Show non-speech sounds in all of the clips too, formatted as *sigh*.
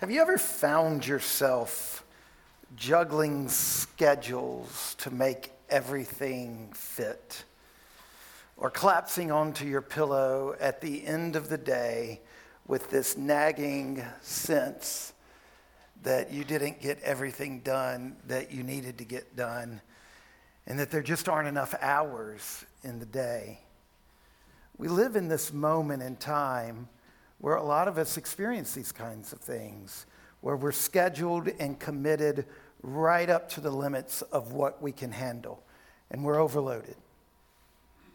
Have you ever found yourself juggling schedules to make everything fit? Or collapsing onto your pillow at the end of the day with this nagging sense that you didn't get everything done that you needed to get done and that there just aren't enough hours in the day? We live in this moment in time where a lot of us experience these kinds of things, where we're scheduled and committed right up to the limits of what we can handle, and we're overloaded.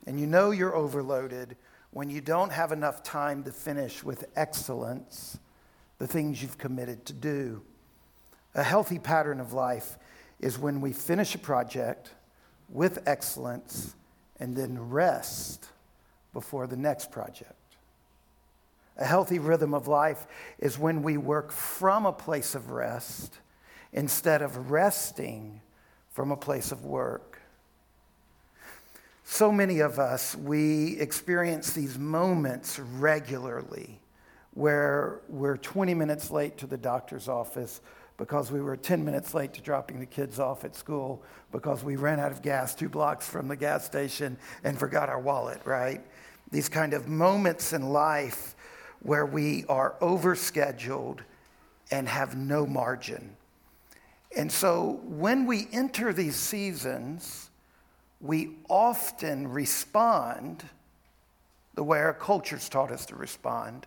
And you know you're overloaded when you don't have enough time to finish with excellence the things you've committed to do. A healthy pattern of life is when we finish a project with excellence and then rest before the next project. A healthy rhythm of life is when we work from a place of rest instead of resting from a place of work. So many of us, we experience these moments regularly where we're 20 minutes late to the doctor's office because we were 10 minutes late to dropping the kids off at school because we ran out of gas two blocks from the gas station and forgot our wallet, right? These kind of moments in life where we are overscheduled and have no margin. And so when we enter these seasons, we often respond the way our culture's taught us to respond,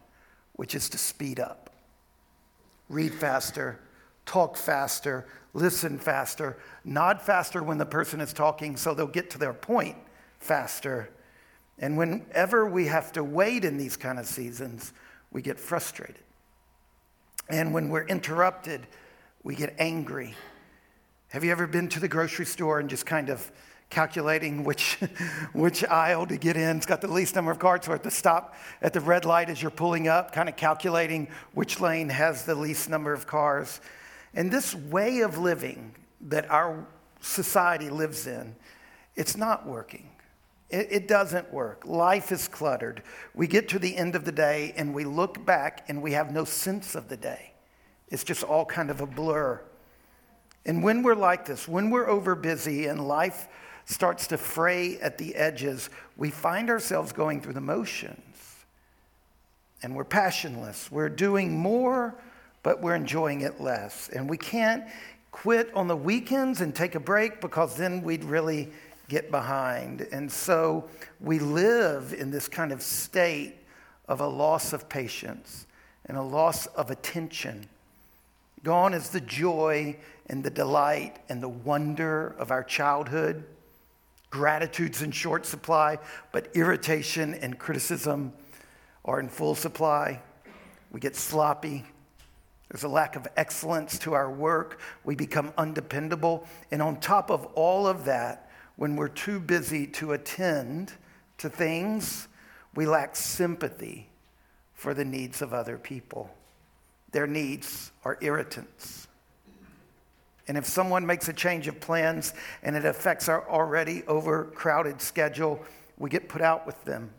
which is to speed up. Read faster, talk faster, listen faster, nod faster when the person is talking so they'll get to their point faster. And whenever we have to wait in these kind of seasons, we get frustrated. And when we're interrupted, we get angry. Have you ever been to the grocery store and just kind of calculating which, *laughs* which aisle to get in? It's got the least number of cars, or at the stop at the red light as you're pulling up, kind of calculating which lane has the least number of cars. And this way of living that our society lives in, it's not working. It, it, doesn't work. Life is cluttered. We get to the end of the day and we look back and we have no sense of the day. It's just all kind of a blur. And when we're like this, when we're over busy and life starts to fray at the edges, we find ourselves going through the motions. And we're passionless. We're doing more, but we're enjoying it less. And we can't quit on the weekends and take a break because then we'd really get behind. And so we live in this kind of state of a loss of patience and a loss of attention. Gone is the joy and the delight and the wonder of our childhood. Gratitude's in short supply, but irritation and criticism are in full supply. We get sloppy. There's a lack of excellence to our work. We become undependable. And on top of all of that, when we're too busy to attend to things, we lack sympathy for the needs of other people. Their needs are irritants. And if someone makes a change of plans and it affects our already overcrowded schedule, we get put out with them.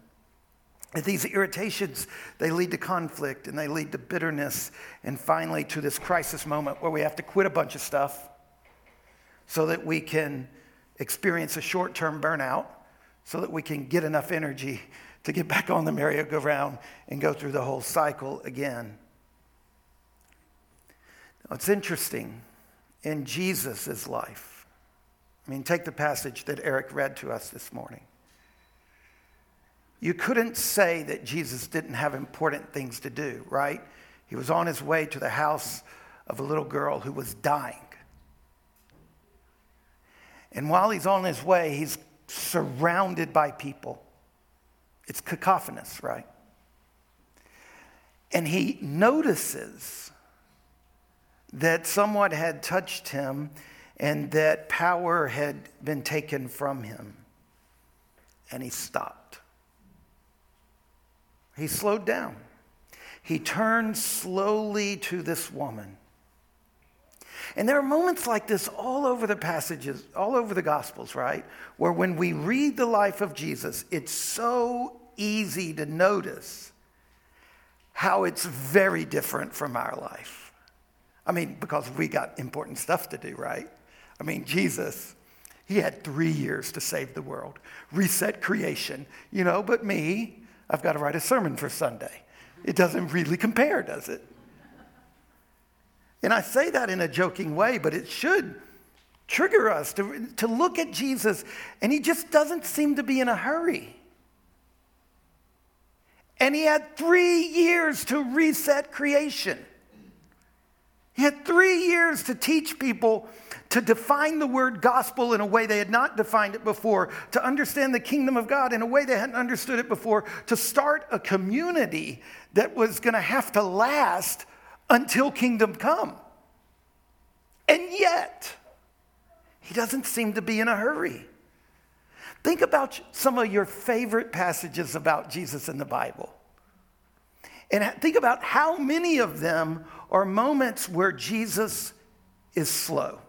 And these irritations, they lead to conflict and they lead to bitterness and finally to this crisis moment where we have to quit a bunch of stuff so that we can experience a short term burnout so that we can get enough energy to get back on the merry-go-round and go through the whole cycle again. Now, it's interesting in Jesus' life. I mean, take the passage that Eric read to us this morning. You couldn't say that Jesus didn't have important things to do, right? He was on his way to the house of a little girl who was dying. And while he's on his way, he's surrounded by people. It's cacophonous, right? And he notices that someone had touched him and that power had been taken from him. And he stopped. He slowed down. He turned slowly to this woman and there are moments like this all over the passages, all over the Gospels, right? Where when we read the life of Jesus, it's so easy to notice how it's very different from our life. I mean, because we got important stuff to do, right? I mean, Jesus, he had three years to save the world, reset creation, you know, but me, I've got to write a sermon for Sunday. It doesn't really compare, does it? And I say that in a joking way, but it should trigger us to, to look at Jesus, and he just doesn't seem to be in a hurry. And he had three years to reset creation. He had three years to teach people to define the word gospel in a way they had not defined it before, to understand the kingdom of God in a way they hadn't understood it before, to start a community that was going to have to last until kingdom come. And yet, he doesn't seem to be in a hurry. Think about some of your favorite passages about Jesus in the Bible. And think about how many of them are moments where Jesus is slow.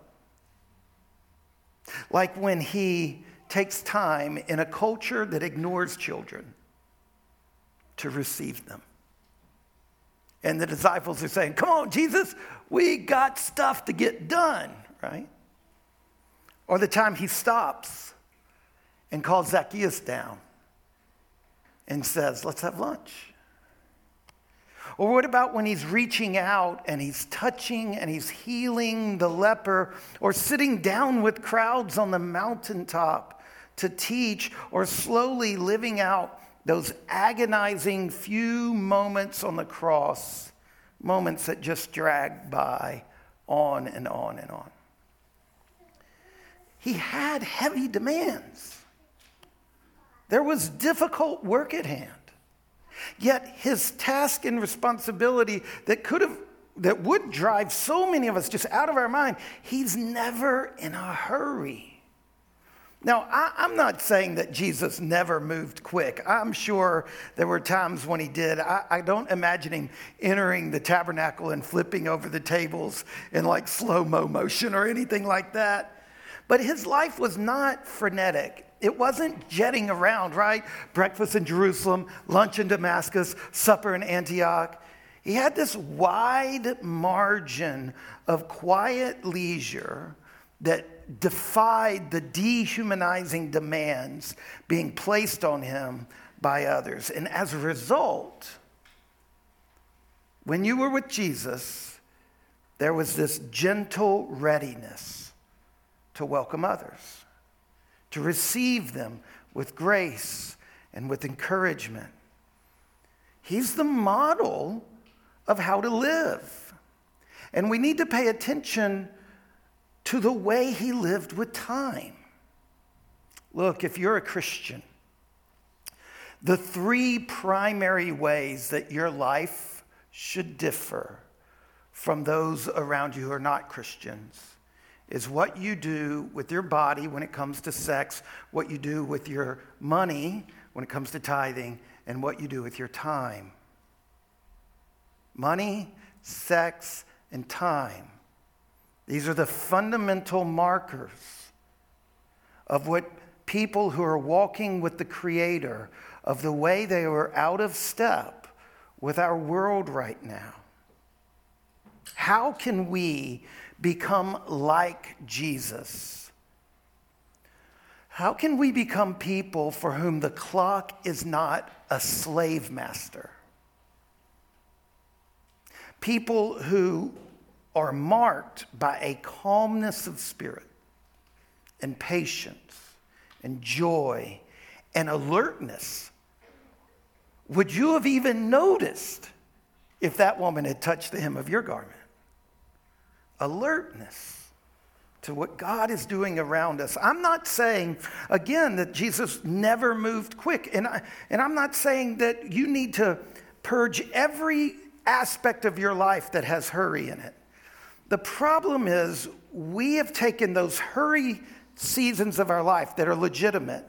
Like when he takes time in a culture that ignores children to receive them. And the disciples are saying, Come on, Jesus, we got stuff to get done, right? Or the time he stops and calls Zacchaeus down and says, Let's have lunch. Or what about when he's reaching out and he's touching and he's healing the leper, or sitting down with crowds on the mountaintop to teach, or slowly living out those agonizing few moments on the cross, moments that just drag by on and on and on? he had heavy demands. There was difficult work at hand. Yet his task and responsibility that could have that would drive so many of us just out of our mind, he's never in a hurry. Now, I, am not saying that Jesus never moved quick. I'm sure there were times when he did. I, I don't imagine him entering the tabernacle and flipping over the tables in like slow mo motion or anything like that. But his life was not frenetic. It wasn't jetting around, right? Breakfast in Jerusalem, lunch in Damascus, supper in Antioch. He had this wide margin of quiet leisure that defied the dehumanizing demands being placed on him by others. And as a result, when you were with Jesus, there was this gentle readiness to welcome others, to receive them with grace and with encouragement. He's the model of how to live. And we need to pay attention to the way he lived with time. Look, if you're a Christian, the three primary ways that your life should differ from those around you who are not Christians is what you do with your body when it comes to sex, what you do with your money when it comes to tithing, and what you do with your time. Money, sex, and time. These are the fundamental markers of what people who are walking with the Creator, of the way they are out of step with our world right now. How can we become like Jesus? How can we become people for whom the clock is not a slave master? People who are marked by a calmness of spirit and patience and joy and alertness. Would you have even noticed if that woman had touched the hem of your garment? alertness to what God is doing around us. I'm not saying, again, that Jesus never moved quick. And, I, and I'm not saying that you need to purge every aspect of your life that has hurry in it. The problem is, we have taken those hurry seasons of our life that are legitimate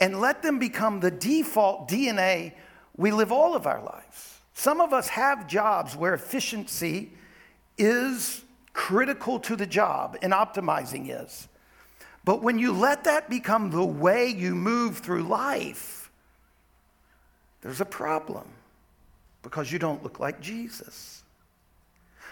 and let them become the default DNA we live all of our lives. Some of us have jobs where efficiency is critical to the job, and optimizing is. But when you let that become the way you move through life, there's a problem because you don't look like Jesus.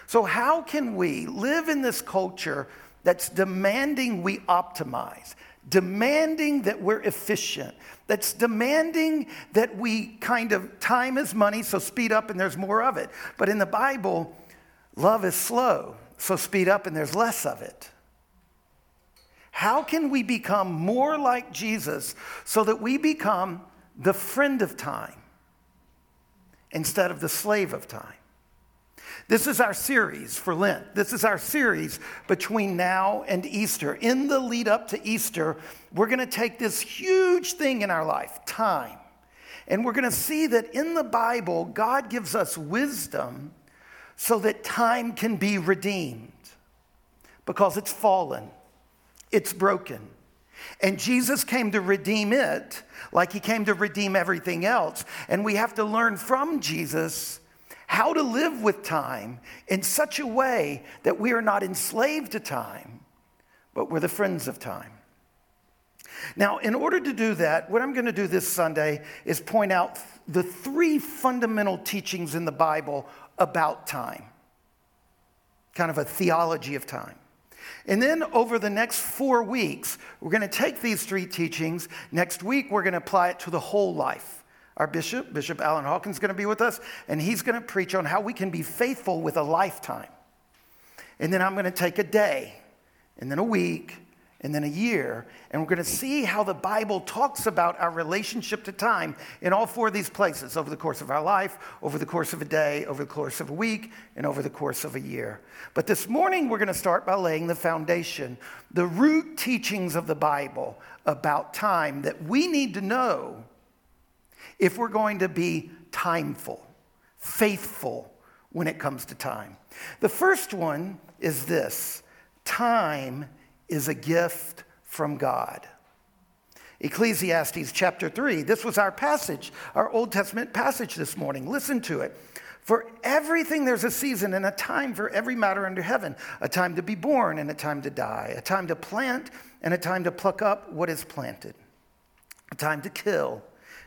So, how can we live in this culture that's demanding we optimize, demanding that we're efficient, that's demanding that we kind of time is money, so speed up and there's more of it. But in the Bible, love is slow, so speed up and there's less of it. How can we become more like Jesus so that we become the friend of time instead of the slave of time? This is our series for Lent. This is our series between now and Easter. In the lead up to Easter, we're going to take this huge thing in our life, time, and we're going to see that in the Bible, God gives us wisdom so that time can be redeemed because it's fallen, it's broken. And Jesus came to redeem it like he came to redeem everything else. And we have to learn from Jesus how to live with time in such a way that we are not enslaved to time, but we're the friends of time. Now, in order to do that, what I'm going to do this Sunday is point out the three fundamental teachings in the Bible about time, kind of a theology of time. And then over the next four weeks, we're going to take these three teachings. Next week, we're going to apply it to the whole life. Our bishop, Bishop Alan Hawkins, is going to be with us, and he's going to preach on how we can be faithful with a lifetime. And then I'm going to take a day, and then a week, and then a year, and we're going to see how the Bible talks about our relationship to time in all four of these places over the course of our life, over the course of a day, over the course of a week, and over the course of a year. But this morning, we're going to start by laying the foundation, the root teachings of the Bible about time that we need to know if we're going to be timeful, faithful when it comes to time. The first one is this time is a gift from God. Ecclesiastes chapter 3. This was our passage, our Old Testament passage this morning. Listen to it. For everything there's a season and a time for every matter under heaven a time to be born and a time to die, a time to plant and a time to pluck up what is planted, a time to kill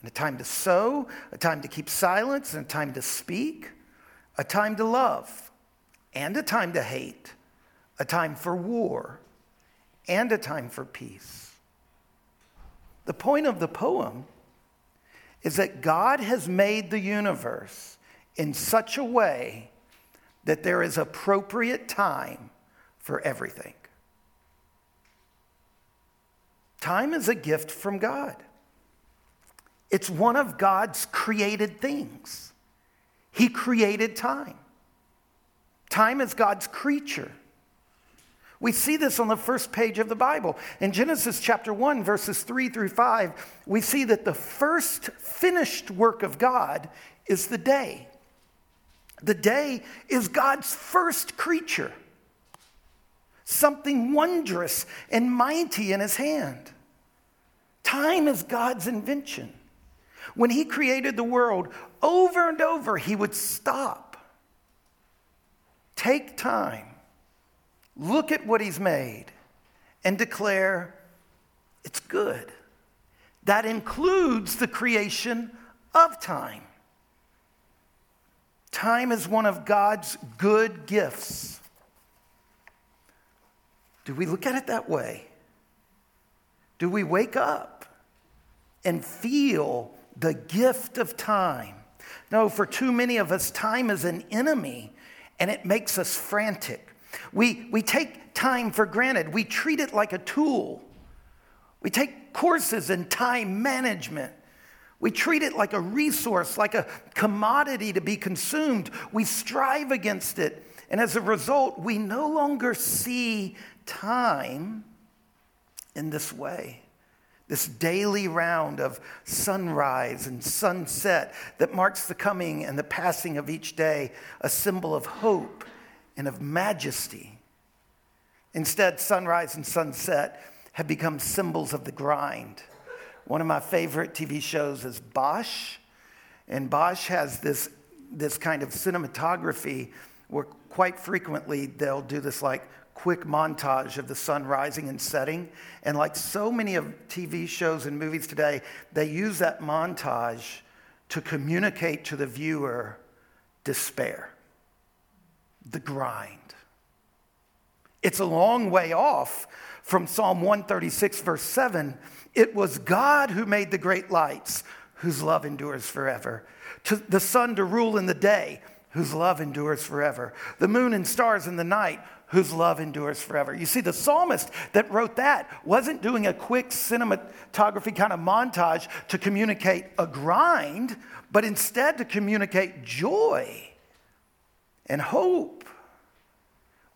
and a time to sow, a time to keep silence, and a time to speak, a time to love, and a time to hate, a time for war, and a time for peace. The point of the poem is that God has made the universe in such a way that there is appropriate time for everything. Time is a gift from God. It's one of God's created things. He created time. Time is God's creature. We see this on the first page of the Bible. In Genesis chapter 1, verses 3 through 5, we see that the first finished work of God is the day. The day is God's first creature, something wondrous and mighty in his hand. Time is God's invention. When he created the world, over and over, he would stop, take time, look at what he's made, and declare, it's good. That includes the creation of time. Time is one of God's good gifts. Do we look at it that way? Do we wake up and feel the gift of time. No, for too many of us, time is an enemy and it makes us frantic. We, we take time for granted, we treat it like a tool. We take courses in time management. We treat it like a resource, like a commodity to be consumed. We strive against it. And as a result, we no longer see time in this way this daily round of sunrise and sunset that marks the coming and the passing of each day, a symbol of hope and of majesty. Instead, sunrise and sunset have become symbols of the grind. One of my favorite TV shows is Bosch, and Bosch has this, this kind of cinematography where quite frequently they'll do this like quick montage of the sun rising and setting. And like so many of TV shows and movies today, they use that montage to communicate to the viewer despair, the grind. It's a long way off from Psalm 136, verse 7. It was God who made the great lights, whose love endures forever. To the sun to rule in the day, whose love endures forever. The moon and stars in the night, whose love endures forever. You see, the psalmist that wrote that wasn't doing a quick cinematography kind of montage to communicate a grind, but instead to communicate joy and hope.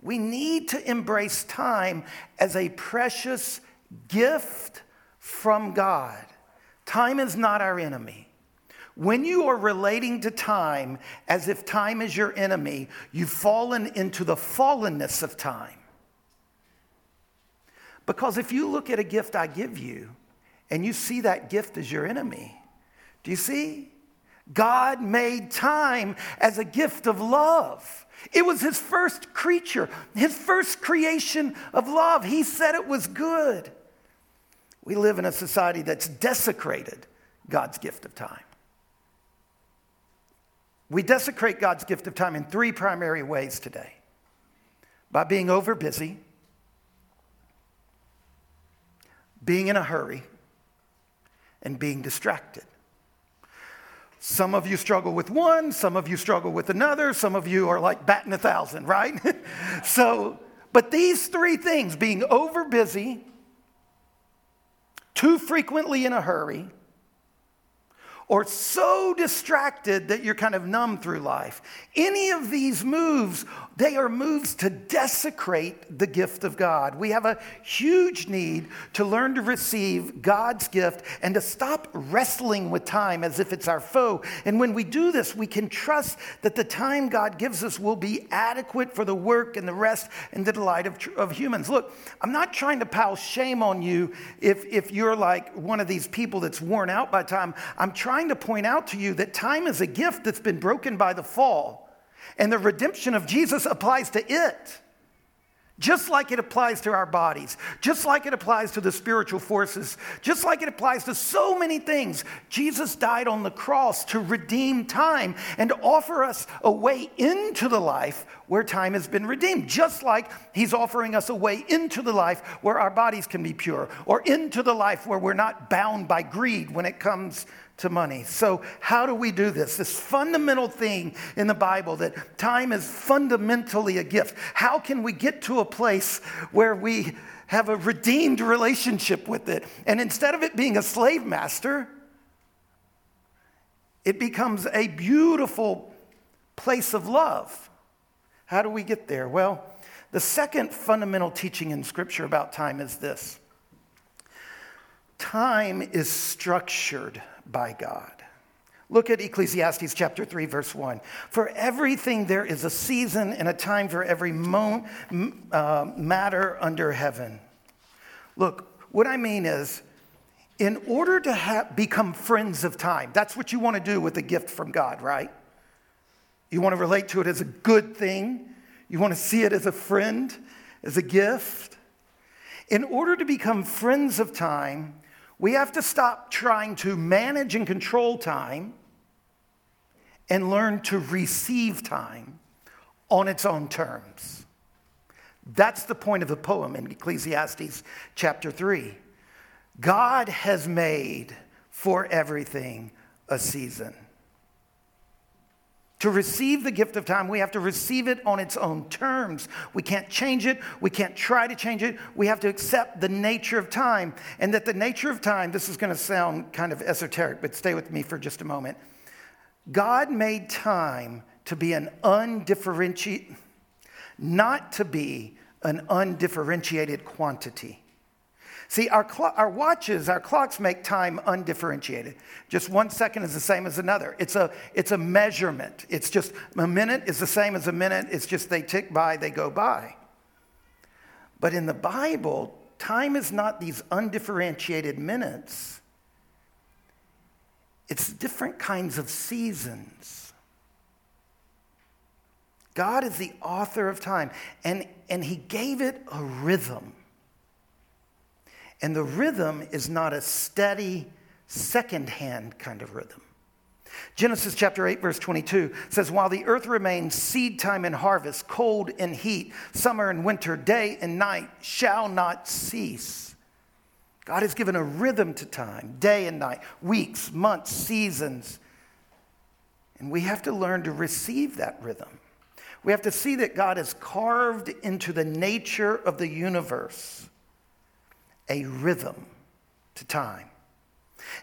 We need to embrace time as a precious gift from God. Time is not our enemy. When you are relating to time as if time is your enemy, you've fallen into the fallenness of time. Because if you look at a gift I give you and you see that gift as your enemy, do you see? God made time as a gift of love. It was his first creature, his first creation of love. He said it was good. We live in a society that's desecrated God's gift of time. We desecrate God's gift of time in three primary ways today by being over busy, being in a hurry, and being distracted. Some of you struggle with one, some of you struggle with another, some of you are like batting a thousand, right? *laughs* so, but these three things being over busy, too frequently in a hurry, or so distracted that you're kind of numb through life. Any of these moves, they are moves to desecrate the gift of God. We have a huge need to learn to receive God's gift and to stop wrestling with time as if it's our foe. And when we do this, we can trust that the time God gives us will be adequate for the work and the rest and the delight of, of humans. Look, I'm not trying to pile shame on you if, if you're like one of these people that's worn out by time. I'm trying trying to point out to you that time is a gift that's been broken by the fall, and the redemption of Jesus applies to it. Just like it applies to our bodies, just like it applies to the spiritual forces, just like it applies to so many things, Jesus died on the cross to redeem time and offer us a way into the life where time has been redeemed. Just like He's offering us a way into the life where our bodies can be pure, or into the life where we're not bound by greed when it comes to money. So, how do we do this? This fundamental thing in the Bible that time is fundamentally a gift. How can we get to a place where we have a redeemed relationship with it? And instead of it being a slave master, it becomes a beautiful place of love. How do we get there? Well, the second fundamental teaching in Scripture about time is this time is structured by God. Look at Ecclesiastes chapter 3, verse 1. For everything there is a season and a time for every mo- uh, matter under heaven. Look, what I mean is, in order to ha- become friends of time, that's what you want to do with a gift from God, right? You want to relate to it as a good thing, you want to see it as a friend, as a gift. In order to become friends of time, we have to stop trying to manage and control time and learn to receive time on its own terms. That's the point of the poem in Ecclesiastes chapter 3. God has made for everything a season. To receive the gift of time, we have to receive it on its own terms. We can't change it. We can't try to change it. We have to accept the nature of time. And that the nature of time, this is going to sound kind of esoteric, but stay with me for just a moment. God made time to be an undifferentiated, not to be an undifferentiated quantity. See, our, our watches, our clocks make time undifferentiated. Just one second is the same as another. It's a, it's a measurement. It's just a minute is the same as a minute. It's just they tick by, they go by. But in the Bible, time is not these undifferentiated minutes, it's different kinds of seasons. God is the author of time, and, and He gave it a rhythm. And the rhythm is not a steady, second-hand kind of rhythm. Genesis chapter 8, verse 22 says, While the earth remains, seed time and harvest, cold and heat, summer and winter, day and night shall not cease. God has given a rhythm to time, day and night, weeks, months, seasons. And we have to learn to receive that rhythm. We have to see that God has carved into the nature of the universe a rhythm to time.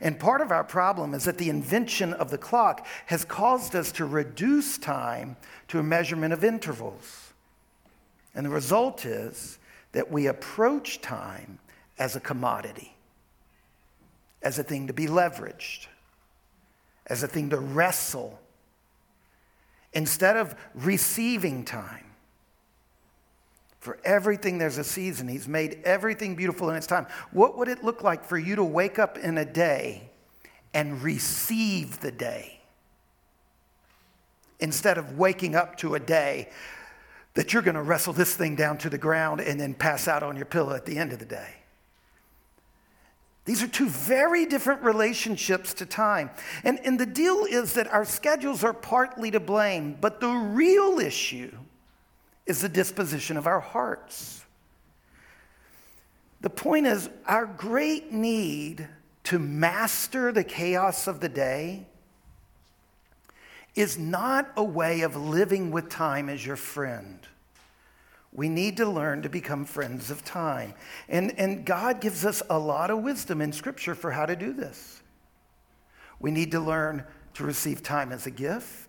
And part of our problem is that the invention of the clock has caused us to reduce time to a measurement of intervals. And the result is that we approach time as a commodity, as a thing to be leveraged, as a thing to wrestle, instead of receiving time. For everything, there's a season. He's made everything beautiful in its time. What would it look like for you to wake up in a day and receive the day instead of waking up to a day that you're going to wrestle this thing down to the ground and then pass out on your pillow at the end of the day? These are two very different relationships to time. And, and the deal is that our schedules are partly to blame, but the real issue is the disposition of our hearts. The point is, our great need to master the chaos of the day is not a way of living with time as your friend. We need to learn to become friends of time. And, and God gives us a lot of wisdom in Scripture for how to do this. We need to learn to receive time as a gift.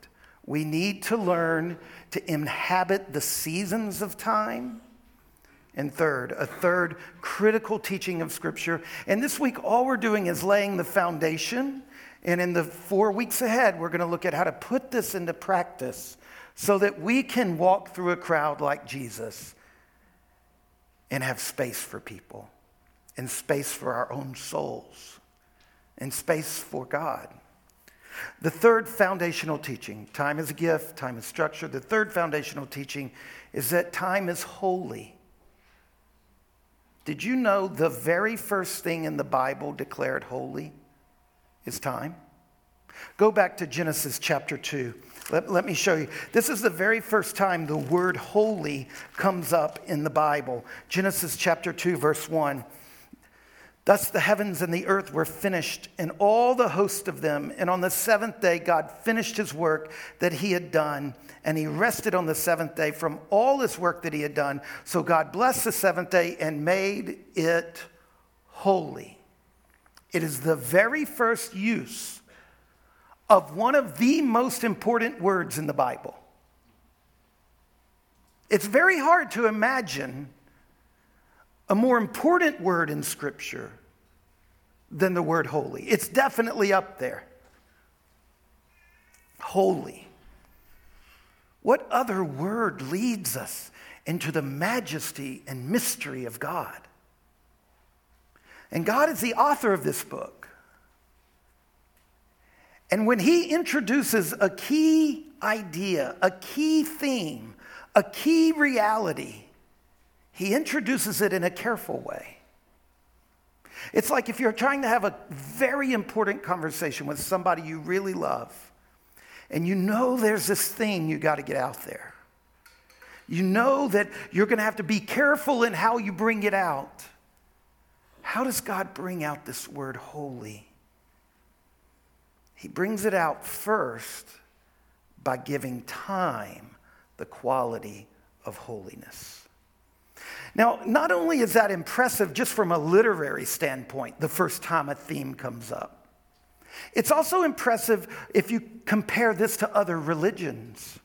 We need to learn to inhabit the seasons of time. And third, a third critical teaching of Scripture. And this week, all we're doing is laying the foundation. And in the four weeks ahead, we're going to look at how to put this into practice so that we can walk through a crowd like Jesus and have space for people, and space for our own souls, and space for God. The third foundational teaching time is a gift, time is structure. The third foundational teaching is that time is holy. Did you know the very first thing in the Bible declared holy is time? Go back to Genesis chapter 2. Let, let, me show you. This is the very first time the word holy comes up in the Bible. Genesis chapter 2, verse 1. Thus the heavens and the earth were finished, and all the host of them. And on the seventh day, God finished his work that he had done, and he rested on the seventh day from all his work that he had done. So God blessed the seventh day and made it holy. It is the very first use of one of the most important words in the Bible. It's very hard to imagine a more important word in Scripture than the word holy. It's definitely up there. Holy. What other word leads us into the majesty and mystery of God? And God is the author of this book. And when he introduces a key idea, a key theme, a key reality, he introduces it in a careful way. It's like if you're trying to have a very important conversation with somebody you really love, and you know there's this thing you got to get out there. You know that you're going to have to be careful in how you bring it out. How does God bring out this word holy? He brings it out first by giving time the quality of holiness. Now, not only is that impressive just from a literary standpoint, the first time a theme comes up, it's also impressive if you compare this to other religions.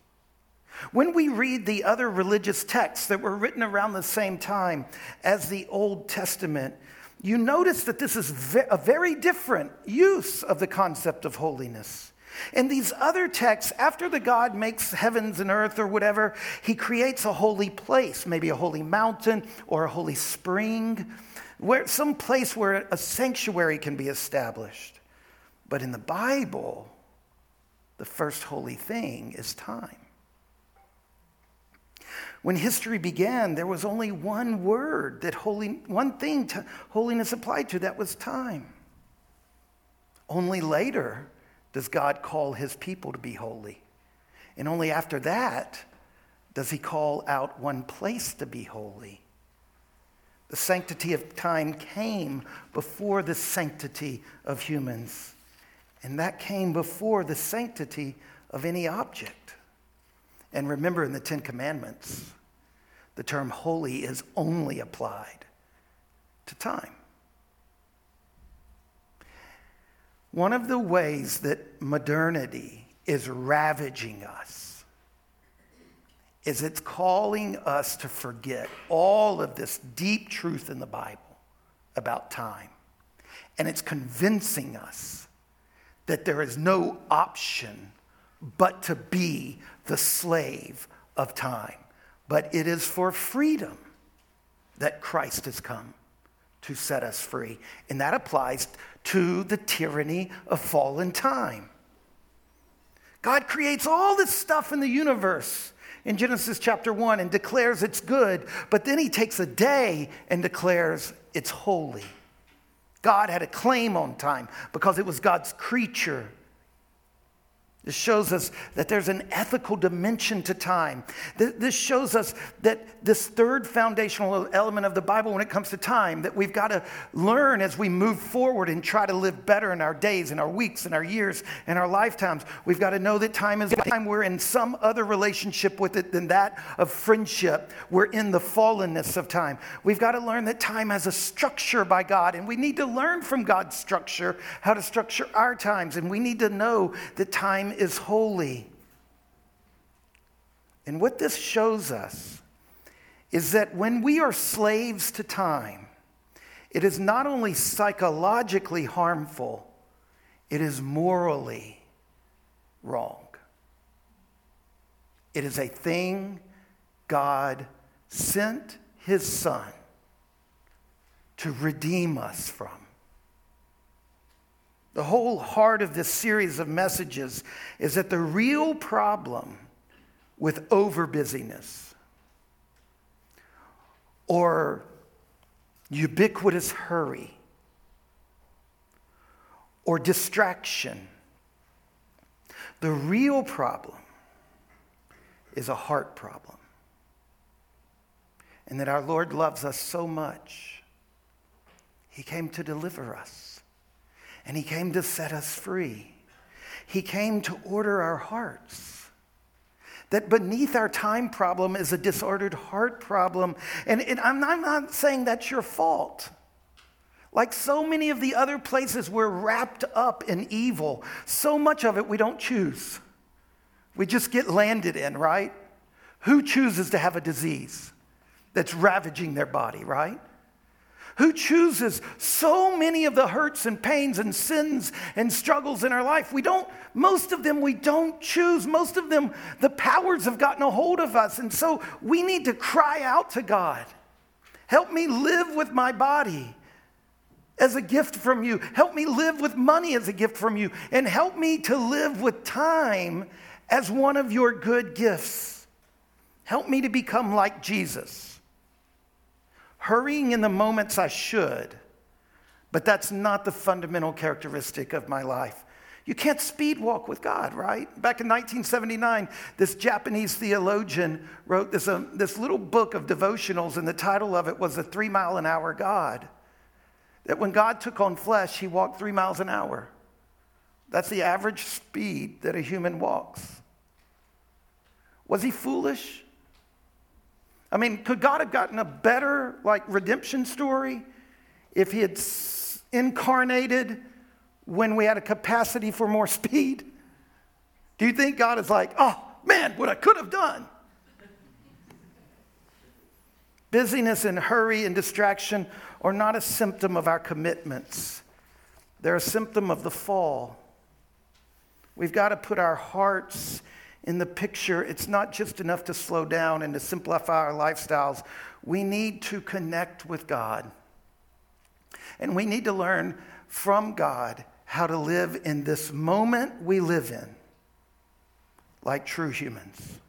When we read the other religious texts that were written around the same time as the Old Testament, you notice that this is a very different use of the concept of holiness. In these other texts, after the God makes heavens and earth or whatever, he creates a holy place, maybe a holy mountain or a holy spring, where some place where a sanctuary can be established. But in the Bible, the first holy thing is time. When history began, there was only one word that holy, one thing holiness applied to, that was time. Only later does God call his people to be holy. And only after that does he call out one place to be holy. The sanctity of time came before the sanctity of humans. And that came before the sanctity of any object. And remember in the Ten Commandments, the term holy is only applied to time. One of the ways that modernity is ravaging us is it's calling us to forget all of this deep truth in the Bible about time. And it's convincing us that there is no option but to be the slave of time. But it is for freedom that Christ has come to set us free. And that applies to the tyranny of fallen time. God creates all this stuff in the universe in Genesis chapter 1 and declares it's good, but then he takes a day and declares it's holy. God had a claim on time because it was God's creature this shows us that there's an ethical dimension to time. This shows us that this third foundational element of the Bible when it comes to time, that we've got to learn as we move forward and try to live better in our days, in our weeks, in our years, in our lifetimes. We've got to know that time is time. We're in some other relationship with it than that of friendship. We're in the fallenness of time. We've got to learn that time has a structure by God, and we need to learn from God's structure how to structure our times. And we need to know that time is holy. And what this shows us is that when we are slaves to time, it is not only psychologically harmful, it is morally wrong. It is a thing God sent his son to redeem us from. The whole heart of this series of messages is that the real problem with over busyness or ubiquitous hurry or distraction, the real problem is a heart problem. And that our Lord loves us so much, He came to deliver us and He came to set us free. He came to order our hearts. That beneath our time problem is a disordered heart problem. And, and I'm, I'm not saying that's your fault. Like so many of the other places, we're wrapped up in evil. So much of it we don't choose. We just get landed in, right? Who chooses to have a disease that's ravaging their body, right? Who chooses so many of the hurts and pains and sins and struggles in our life? We don't, most of them we don't choose. Most of them, the powers have gotten a hold of us. And so we need to cry out to God Help me live with my body as a gift from you. Help me live with money as a gift from you. And help me to live with time as one of your good gifts. Help me to become like Jesus hurrying in the moments I should, but that's not the fundamental characteristic of my life. You can't speed walk with God, right? Back in 1979, this Japanese theologian wrote this, um, this little book of devotionals, and the title of it was The Three Mile an Hour God. That when God took on flesh, he walked three miles an hour. That's the average speed that a human walks. Was he foolish? I mean, could God have gotten a better, like, redemption story if He had incarnated when we had a capacity for more *laughs* speed? Do you think God is like, oh, man, what I could have done? Busyness and hurry and distraction are not a symptom of our commitments, they're a symptom of the fall. We've got to put our hearts in the picture. It's not just enough to slow down and to simplify our lifestyles. We need to connect with God. And we need to learn from God how to live in this moment we live in like true humans.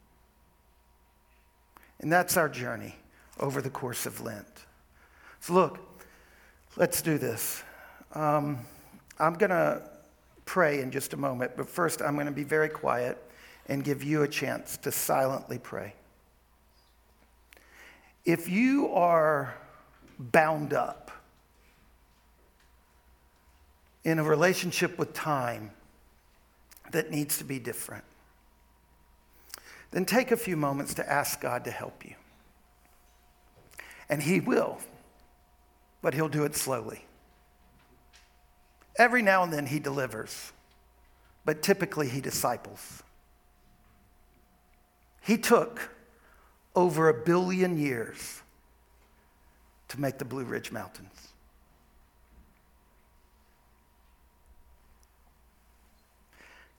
And that's our journey over the course of Lent. So, look, let's do this. Um, I'm going to pray in just a moment, but first I'm going to be very quiet and give you a chance to silently pray. If you are bound up in a relationship with time that needs to be different, then take a few moments to ask God to help you. And He will, but He'll do it slowly. Every now and then He delivers, but typically He disciples. He took over a billion years to make the Blue Ridge Mountains.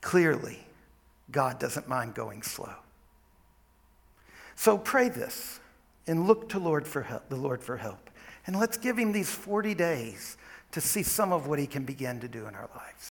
Clearly, God doesn't mind going slow. So pray this and look to Lord for help, the Lord for help. And let's give him these 40 days to see some of what he can begin to do in our lives.